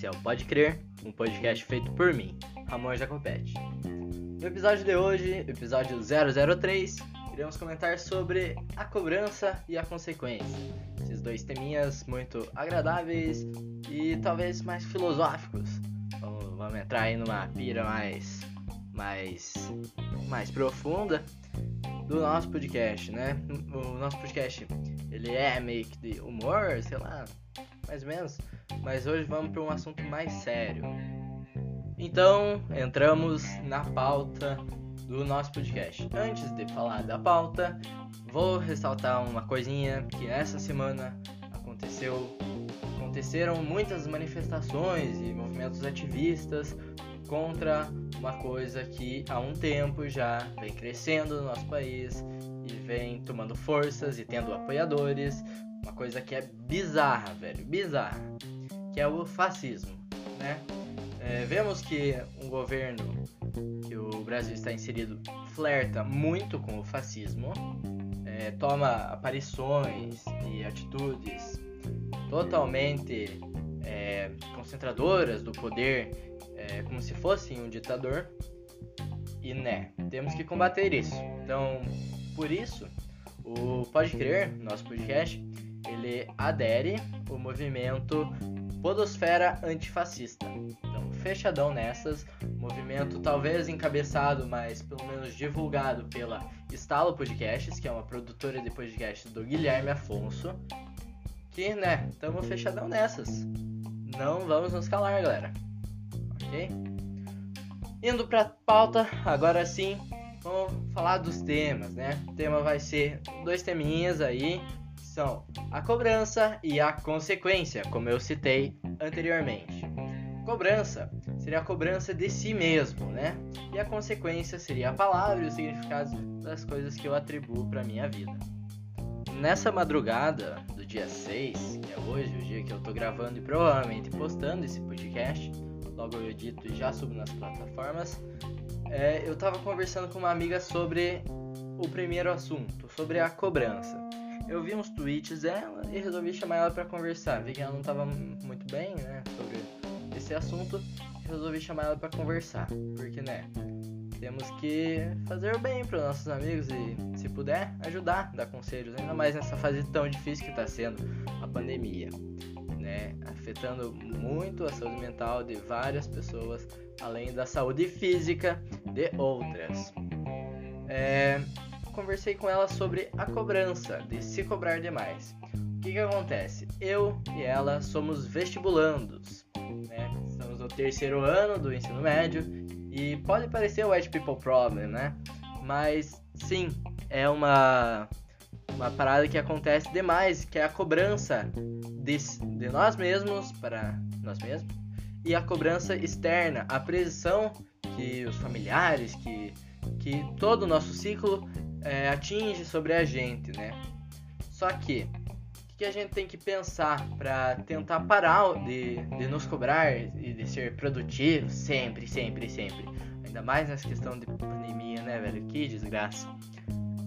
Esse é o Pode Crer, um podcast feito por mim, Ramon Jacopetti. No episódio de hoje, episódio 003, iremos comentar sobre a cobrança e a consequência. Esses dois teminhas muito agradáveis e talvez mais filosóficos. Vamos, vamos entrar aí numa pira mais, mais, mais profunda do nosso podcast, né? O nosso podcast, ele é meio que de humor, sei lá, mais ou menos. Mas hoje vamos para um assunto mais sério. Então, entramos na pauta do nosso podcast. Antes de falar da pauta, vou ressaltar uma coisinha que essa semana aconteceu. Aconteceram muitas manifestações e movimentos ativistas contra uma coisa que há um tempo já vem crescendo no nosso país e vem tomando forças e tendo apoiadores. Uma coisa que é bizarra, velho, bizarra, que é o fascismo, né? É, vemos que um governo que o Brasil está inserido flerta muito com o fascismo, é, toma aparições e atitudes totalmente é, concentradoras do poder é, como se fosse um ditador. E né, temos que combater isso. Então, por isso, o Pode Crer, nosso podcast, ele adere o movimento Podosfera Antifascista. Então, fechadão nessas, movimento talvez encabeçado, mas pelo menos divulgado pela Estalo Podcasts, que é uma produtora de podcasts do Guilherme Afonso. Que, né, estamos fechadão nessas. Não vamos nos calar, galera ok? Indo para pauta, agora sim, vamos falar dos temas, né? O tema vai ser dois teminhas aí, são a cobrança e a consequência, como eu citei anteriormente. Cobrança seria a cobrança de si mesmo, né? E a consequência seria a palavra e o significado das coisas que eu atribuo para minha vida. Nessa madrugada do dia 6, que é hoje, o dia que eu tô gravando e provavelmente postando esse podcast, logo eu edito e já subo nas plataformas. É, eu tava conversando com uma amiga sobre o primeiro assunto, sobre a cobrança. Eu vi uns tweets dela e resolvi chamar ela para conversar. Vi que ela não tava muito bem, né, sobre esse assunto. Resolvi chamar ela para conversar, porque, né, temos que fazer o bem para nossos amigos e, se puder, ajudar, dar conselhos, ainda mais nessa fase tão difícil que está sendo a pandemia né, afetando muito a saúde mental de várias pessoas, além da saúde física de outras. É, conversei com ela sobre a cobrança, de se cobrar demais. O que, que acontece? Eu e ela somos vestibulandos, né? estamos no terceiro ano do ensino médio e pode parecer o white people problem, né? Mas sim, é uma uma parada que acontece demais, que é a cobrança de, de nós mesmos para nós mesmos e a cobrança externa, a pressão que os familiares, que, que todo o nosso ciclo é, atinge sobre a gente, né? Só que o que a gente tem que pensar para tentar parar de, de nos cobrar e de ser produtivo sempre, sempre, sempre, ainda mais nessa questão de pandemia, né, velho? Que desgraça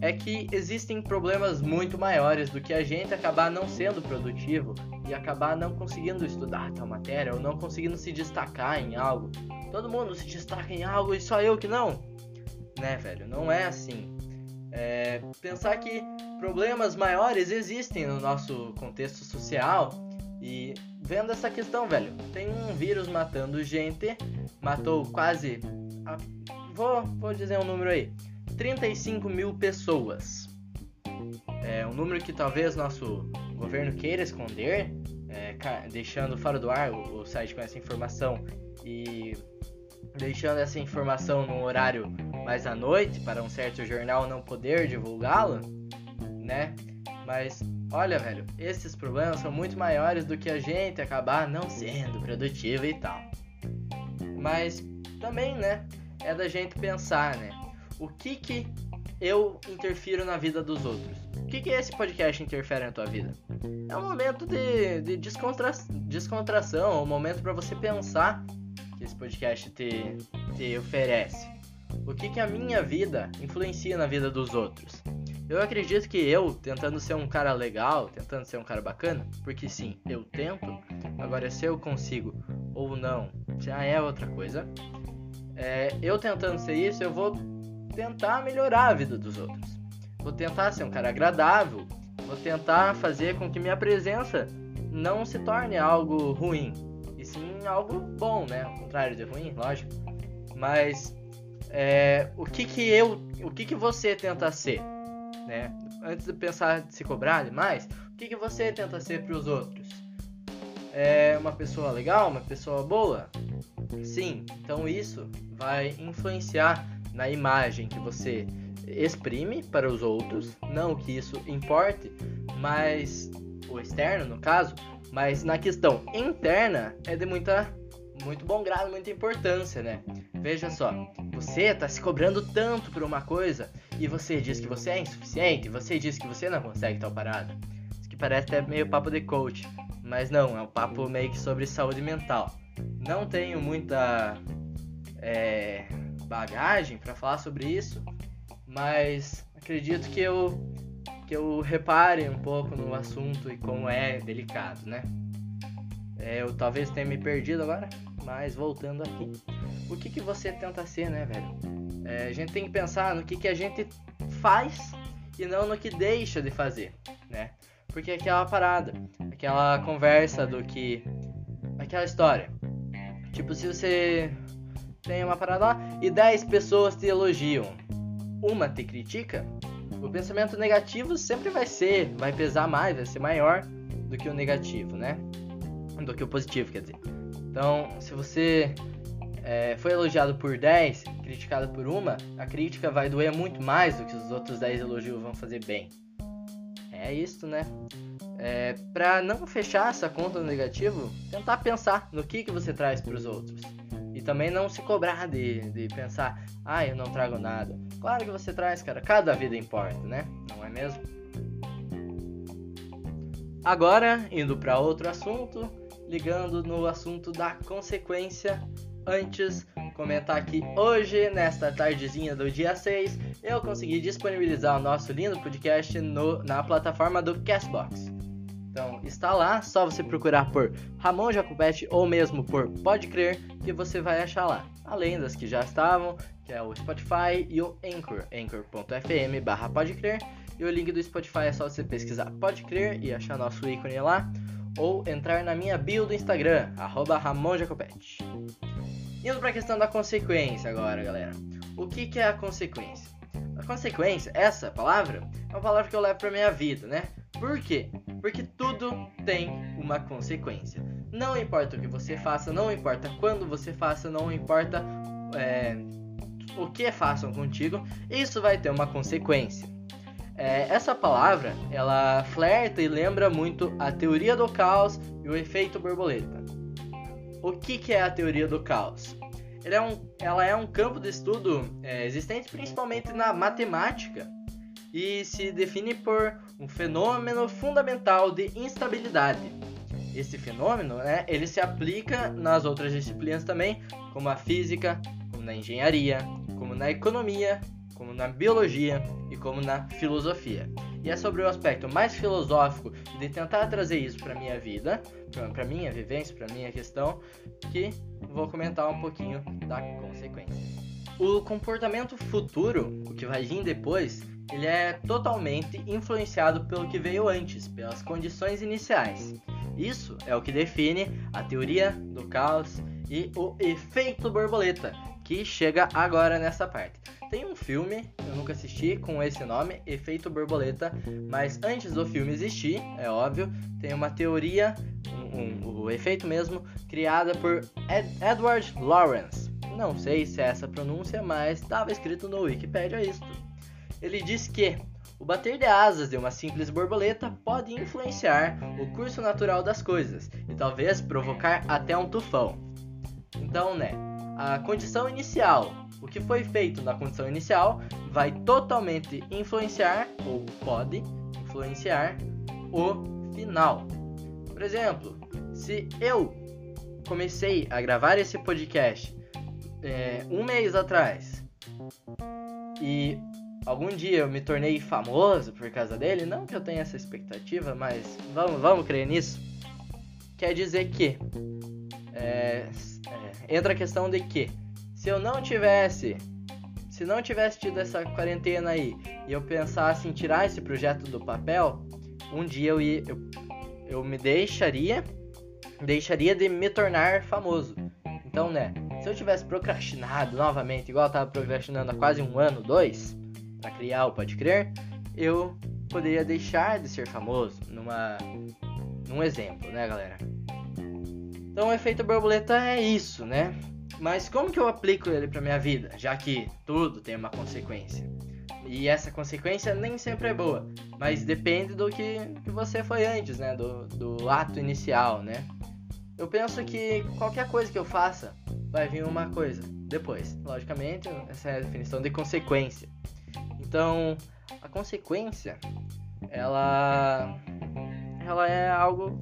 é que existem problemas muito maiores do que a gente acabar não sendo produtivo e acabar não conseguindo estudar tal matéria ou não conseguindo se destacar em algo. Todo mundo se destaca em algo e só eu que não. Né, velho? Não é assim. É, pensar que problemas maiores existem no nosso contexto social e vendo essa questão, velho, tem um vírus matando gente, matou quase. A, vou, vou dizer um número aí 35 mil pessoas. É um número que talvez nosso governo queira esconder, é, deixando fora do ar o, o site com essa informação e deixando essa informação num horário mais à noite para um certo jornal não poder divulgá-la, né? Mas olha, velho, esses problemas são muito maiores do que a gente acabar não sendo produtivo e tal. Mas também, né, é da gente pensar, né? o que que eu interfiro na vida dos outros? O que que esse podcast interfere na tua vida? É um momento de, de descontra, descontração, um momento para você pensar que esse podcast te, te oferece. O que que a minha vida influencia na vida dos outros? Eu acredito que eu, tentando ser um cara legal, tentando ser um cara bacana, porque sim, eu tento, agora se eu consigo ou não, já é outra coisa. É, eu tentando ser isso, eu vou tentar melhorar a vida dos outros. Vou tentar ser um cara agradável. Vou tentar fazer com que minha presença não se torne algo ruim, sim algo bom, né? Ao contrário de ruim, lógico. Mas é, o que que eu, o que que você tenta ser, né? Antes de pensar de se cobrar demais, o que que você tenta ser para os outros? É uma pessoa legal, uma pessoa boa? Sim. Então isso vai influenciar na imagem que você exprime para os outros, não que isso importe, mas o externo no caso, mas na questão interna é de muita muito bom grado, muita importância, né? Veja só, você tá se cobrando tanto por uma coisa e você diz que você é insuficiente, você diz que você não consegue tal parada. Isso que parece até meio papo de coach, mas não, é um papo meio que sobre saúde mental. Não tenho muita é, bagagem para falar sobre isso, mas acredito que eu que eu repare um pouco no assunto e como é delicado, né? É, eu talvez tenha me perdido agora, mas voltando aqui, o que que você tenta ser, né, velho? É, a gente tem que pensar no que que a gente faz e não no que deixa de fazer, né? Porque é aquela parada, aquela conversa do que, aquela história. Tipo, se você tem uma parada lá e 10 pessoas te elogiam, uma te critica, o pensamento negativo sempre vai ser, vai pesar mais, vai ser maior do que o negativo, né? Do que o positivo, quer dizer. Então, se você é, foi elogiado por 10, criticado por uma, a crítica vai doer muito mais do que os outros 10 elogios vão fazer bem. É isso, né? É, para não fechar essa conta no negativo, tentar pensar no que, que você traz para os outros. Também não se cobrar de, de pensar, ah, eu não trago nada. Claro que você traz, cara. Cada vida importa, né? Não é mesmo? Agora, indo para outro assunto, ligando no assunto da consequência. Antes, comentar que hoje, nesta tardezinha do dia 6, eu consegui disponibilizar o nosso lindo podcast no, na plataforma do Castbox. Então está lá, só você procurar por Ramon Jacobete ou mesmo por Pode Crer que você vai achar lá. Além das que já estavam, que é o Spotify e o Anchor, anchor.fm barra Pode Crer. E o link do Spotify é só você pesquisar Pode Crer e achar nosso ícone lá. Ou entrar na minha bio do Instagram, arroba Ramon Jacopete. Indo para a questão da consequência agora, galera. O que, que é a consequência? A consequência, essa palavra, é uma palavra que eu levo para minha vida, né? Por quê? Porque tudo tem uma consequência. Não importa o que você faça, não importa quando você faça, não importa é, o que façam contigo, isso vai ter uma consequência. É, essa palavra ela flerta e lembra muito a teoria do caos e o efeito borboleta. O que, que é a teoria do caos? Ela é um, ela é um campo de estudo é, existente principalmente na matemática e se define por um fenômeno fundamental de instabilidade. Esse fenômeno, né, ele se aplica nas outras disciplinas também, como a física, como na engenharia, como na economia, como na biologia e como na filosofia. E é sobre o aspecto mais filosófico de tentar trazer isso para minha vida, para minha vivência, para minha questão, que vou comentar um pouquinho da consequência. O comportamento futuro, o que vai vir depois, ele é totalmente influenciado pelo que veio antes, pelas condições iniciais. Isso é o que define a teoria do caos e o efeito borboleta, que chega agora nessa parte. Tem um filme, eu nunca assisti, com esse nome, Efeito Borboleta, mas antes do filme existir, é óbvio, tem uma teoria, um, um, o efeito mesmo, criada por Ed, Edward Lawrence. Não sei se é essa pronúncia, mas estava escrito no Wikipedia isto. Ele diz que o bater de asas de uma simples borboleta pode influenciar o curso natural das coisas e talvez provocar até um tufão. Então, né, a condição inicial, o que foi feito na condição inicial, vai totalmente influenciar, ou pode influenciar, o final. Por exemplo, se eu comecei a gravar esse podcast é, um mês atrás e algum dia eu me tornei famoso por causa dele, não que eu tenha essa expectativa, mas vamos, vamos crer nisso. Quer dizer que é, é, entra a questão de que se eu não tivesse se não tivesse tido essa quarentena aí e eu pensasse em tirar esse projeto do papel, um dia eu ia, eu, eu me deixaria, deixaria de me tornar famoso. Então, né, se eu tivesse procrastinado novamente, igual eu tava procrastinando há quase um ano, dois, para criar o Pode Crer, eu poderia deixar de ser famoso numa num exemplo, né, galera? Então, o efeito borboleta é isso, né? Mas como que eu aplico ele para minha vida, já que tudo tem uma consequência? E essa consequência nem sempre é boa, mas depende do que, que você foi antes, né? Do, do ato inicial, né? Eu penso que qualquer coisa que eu faça vai vir uma coisa depois. Logicamente, essa é a definição de consequência. Então, a consequência, ela, ela é algo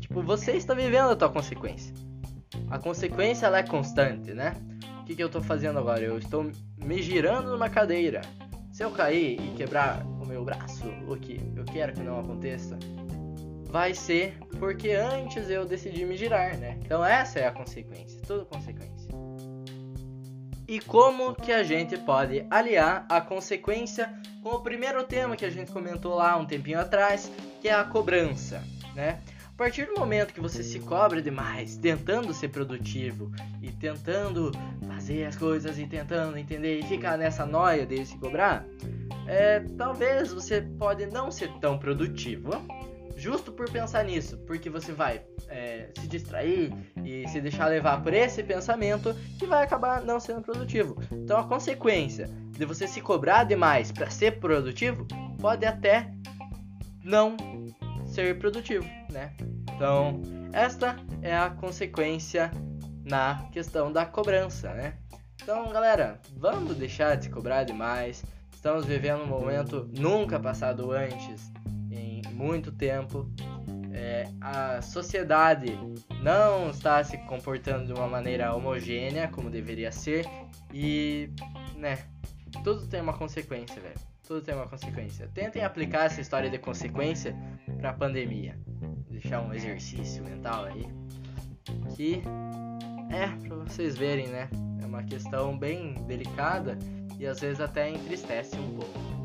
tipo você está vivendo a tua consequência a consequência ela é constante, né? O que, que eu estou fazendo agora? Eu estou me girando numa cadeira. Se eu cair e quebrar o meu braço, o que eu quero que não aconteça, vai ser porque antes eu decidi me girar, né? Então essa é a consequência, tudo consequência. E como que a gente pode aliar a consequência com o primeiro tema que a gente comentou lá um tempinho atrás, que é a cobrança, né? A partir do momento que você se cobra demais, tentando ser produtivo e tentando fazer as coisas e tentando entender e ficar nessa noia de se cobrar, é, talvez você pode não ser tão produtivo, justo por pensar nisso, porque você vai é, se distrair e se deixar levar por esse pensamento que vai acabar não sendo produtivo. Então a consequência de você se cobrar demais para ser produtivo pode até não ser produtivo, né? Então, esta é a consequência na questão da cobrança, né? Então, galera, vamos deixar de se cobrar demais. Estamos vivendo um momento nunca passado antes muito tempo. É, a sociedade não está se comportando de uma maneira homogênea como deveria ser e, né, tudo tem uma consequência, velho tudo tem uma consequência. Tentem aplicar essa história de consequência para a pandemia. Deixar um exercício mental aí. Que é para vocês verem, né? É uma questão bem delicada e às vezes até entristece um pouco.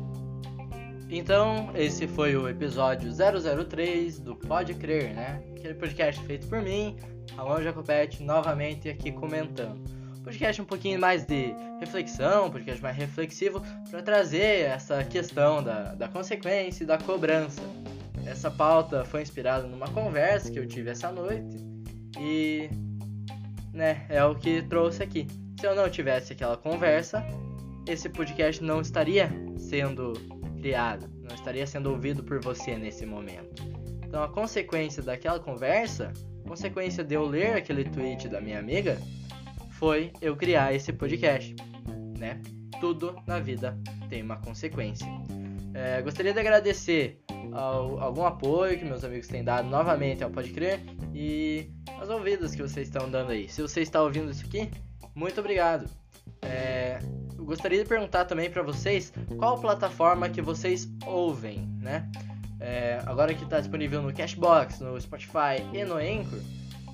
Então, esse foi o episódio 003 do Pode Crer, né? Aquele podcast feito por mim, Ramon Jacopete, novamente aqui comentando podcast um pouquinho mais de reflexão, podcast mais reflexivo, para trazer essa questão da, da consequência e da cobrança. Essa pauta foi inspirada numa conversa que eu tive essa noite e né, é o que trouxe aqui. Se eu não tivesse aquela conversa, esse podcast não estaria sendo não estaria sendo ouvido por você nesse momento. Então a consequência daquela conversa, consequência de eu ler aquele tweet da minha amiga, foi eu criar esse podcast, né? Tudo na vida tem uma consequência. É, gostaria de agradecer ao, algum apoio que meus amigos têm dado novamente ao Pode Crer e as ouvidas que vocês estão dando aí. Se você está ouvindo isso aqui, muito obrigado. É, gostaria de perguntar também para vocês qual plataforma que vocês ouvem, né? É, agora que está disponível no Cashbox, no Spotify e no Anchor,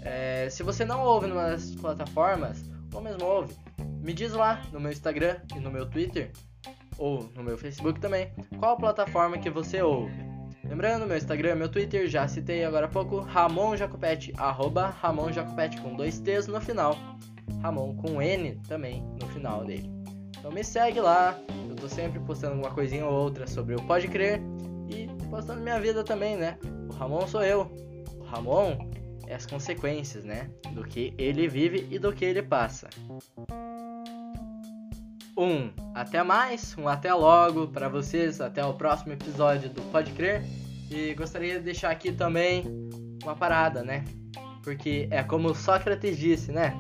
é, se você não ouve numa dessas plataformas, ou mesmo ouve, me diz lá no meu Instagram e no meu Twitter, ou no meu Facebook também, qual plataforma que você ouve. Lembrando, meu Instagram, meu Twitter, já citei agora há pouco, Ramon Jacopete, arroba Ramon Jacopete com dois T's no final, Ramon com N também no final dele. Então me segue lá, eu tô sempre postando uma coisinha ou outra sobre o Pode Crer e postando minha vida também, né? O Ramon sou eu. O Ramon as consequências, né? Do que ele vive e do que ele passa. Um até mais, um até logo para vocês, até o próximo episódio do Pode Crer. E gostaria de deixar aqui também uma parada, né? Porque é como Sócrates disse, né?